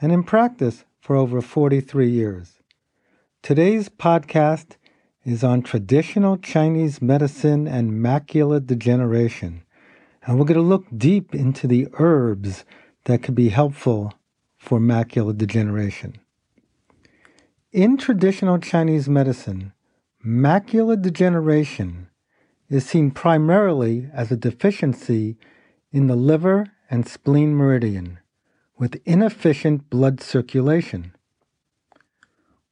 and in practice for over 43 years. Today's podcast is on traditional Chinese medicine and macular degeneration. And we're going to look deep into the herbs that could be helpful for macular degeneration. In traditional Chinese medicine, macular degeneration is seen primarily as a deficiency in the liver and spleen meridian with inefficient blood circulation.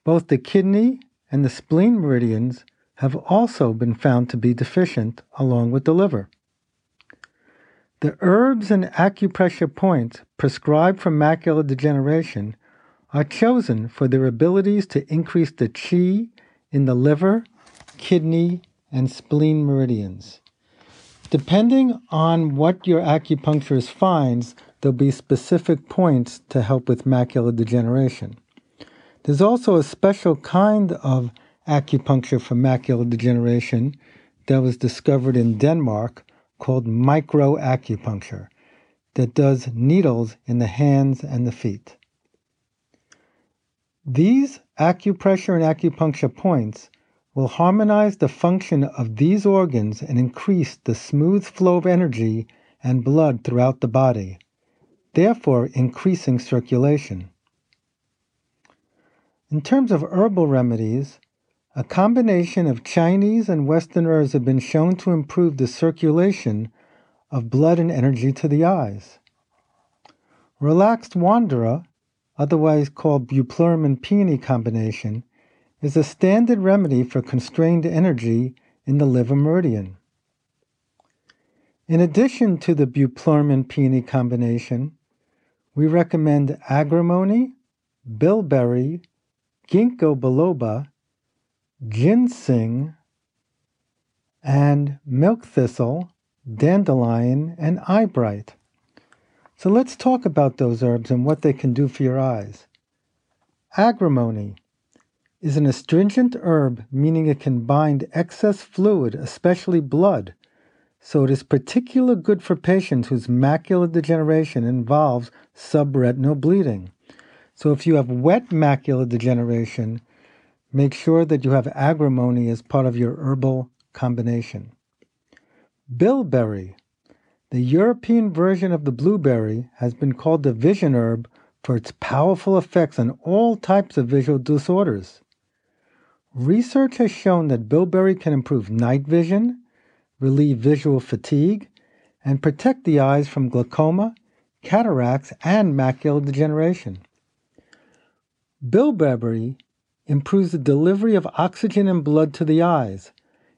Both the kidney and the spleen meridians have also been found to be deficient along with the liver. The herbs and acupressure points prescribed for macular degeneration are chosen for their abilities to increase the qi in the liver, kidney, and spleen meridians. Depending on what your acupuncturist finds, there'll be specific points to help with macular degeneration. There's also a special kind of acupuncture for macular degeneration that was discovered in Denmark called microacupuncture that does needles in the hands and the feet. These acupressure and acupuncture points will harmonize the function of these organs and increase the smooth flow of energy and blood throughout the body therefore increasing circulation. In terms of herbal remedies, a combination of Chinese and Western herbs have been shown to improve the circulation of blood and energy to the eyes. Relaxed Wanderer, otherwise called bupleurum and peony combination, is a standard remedy for constrained energy in the liver meridian. In addition to the bupleurum and peony combination, we recommend agrimony, bilberry, ginkgo biloba, ginseng, and milk thistle, dandelion, and eyebright. So let's talk about those herbs and what they can do for your eyes. Agrimony is an astringent herb, meaning it can bind excess fluid, especially blood, so it is particularly good for patients whose macular degeneration involves subretinal bleeding. So if you have wet macular degeneration, make sure that you have agrimony as part of your herbal combination. Bilberry, the European version of the blueberry, has been called the vision herb for its powerful effects on all types of visual disorders. Research has shown that bilberry can improve night vision, relieve visual fatigue, and protect the eyes from glaucoma, cataracts, and macular degeneration. Bilberry improves the delivery of oxygen and blood to the eyes.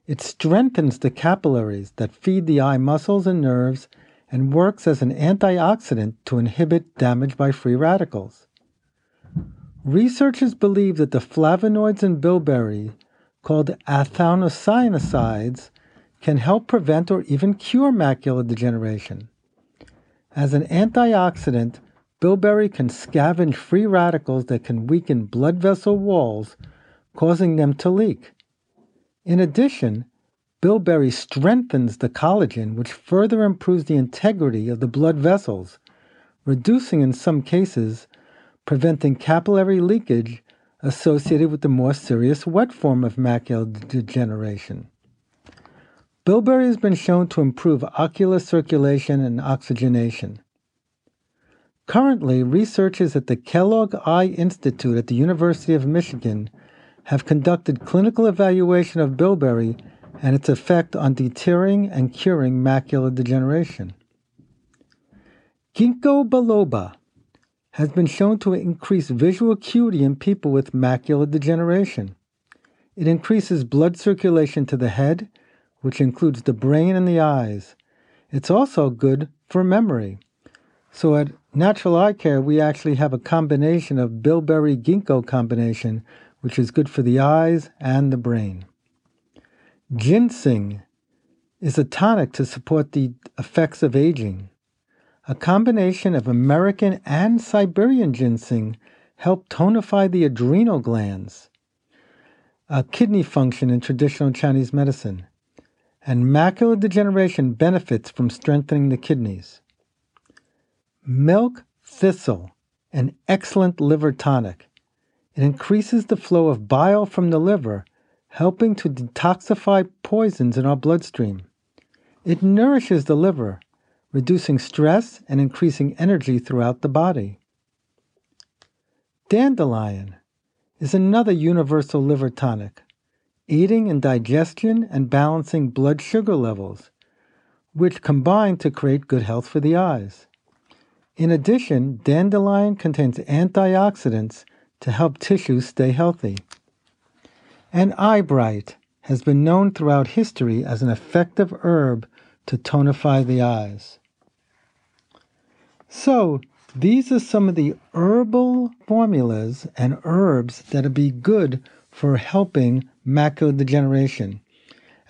It strengthens the capillaries that feed the eye muscles and nerves and works as an antioxidant to inhibit damage by free radicals. Researchers believe that the flavonoids in bilberry, called anthocyanides, can help prevent or even cure macular degeneration. As an antioxidant, bilberry can scavenge free radicals that can weaken blood vessel walls, causing them to leak. In addition, bilberry strengthens the collagen, which further improves the integrity of the blood vessels, reducing in some cases, preventing capillary leakage associated with the more serious wet form of macular degeneration. Bilberry has been shown to improve ocular circulation and oxygenation. Currently, researchers at the Kellogg Eye Institute at the University of Michigan have conducted clinical evaluation of bilberry and its effect on deterring and curing macular degeneration. Ginkgo biloba has been shown to increase visual acuity in people with macular degeneration. It increases blood circulation to the head, which includes the brain and the eyes. It's also good for memory. So at Natural Eye Care, we actually have a combination of bilberry ginkgo combination, which is good for the eyes and the brain. Ginseng is a tonic to support the effects of aging. A combination of American and Siberian ginseng help tonify the adrenal glands, a kidney function in traditional Chinese medicine. And macular degeneration benefits from strengthening the kidneys. Milk thistle, an excellent liver tonic. It increases the flow of bile from the liver, helping to detoxify poisons in our bloodstream. It nourishes the liver reducing stress and increasing energy throughout the body. Dandelion is another universal liver tonic, aiding in digestion and balancing blood sugar levels, which combine to create good health for the eyes. In addition, dandelion contains antioxidants to help tissues stay healthy. And eyebright has been known throughout history as an effective herb to tonify the eyes. So, these are some of the herbal formulas and herbs that would be good for helping macular degeneration.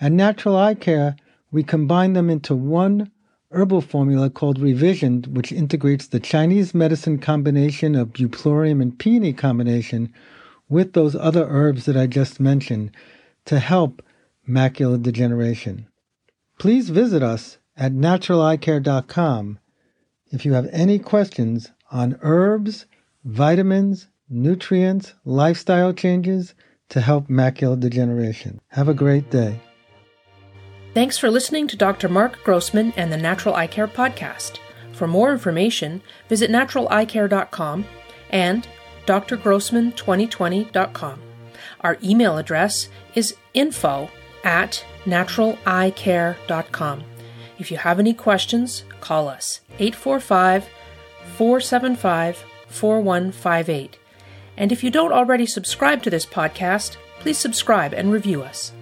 At Natural Eye Care, we combine them into one herbal formula called Revision, which integrates the Chinese medicine combination of bupleurum and peony combination with those other herbs that I just mentioned to help macular degeneration. Please visit us at naturaleyecare.com if you have any questions on herbs, vitamins, nutrients, lifestyle changes to help macular degeneration. Have a great day. Thanks for listening to Dr. Mark Grossman and the Natural Eye Care Podcast. For more information, visit naturaleyecare.com and drgrossman2020.com. Our email address is info at naturaleyecare.com. If you have any questions, call us 845 475 4158. And if you don't already subscribe to this podcast, please subscribe and review us.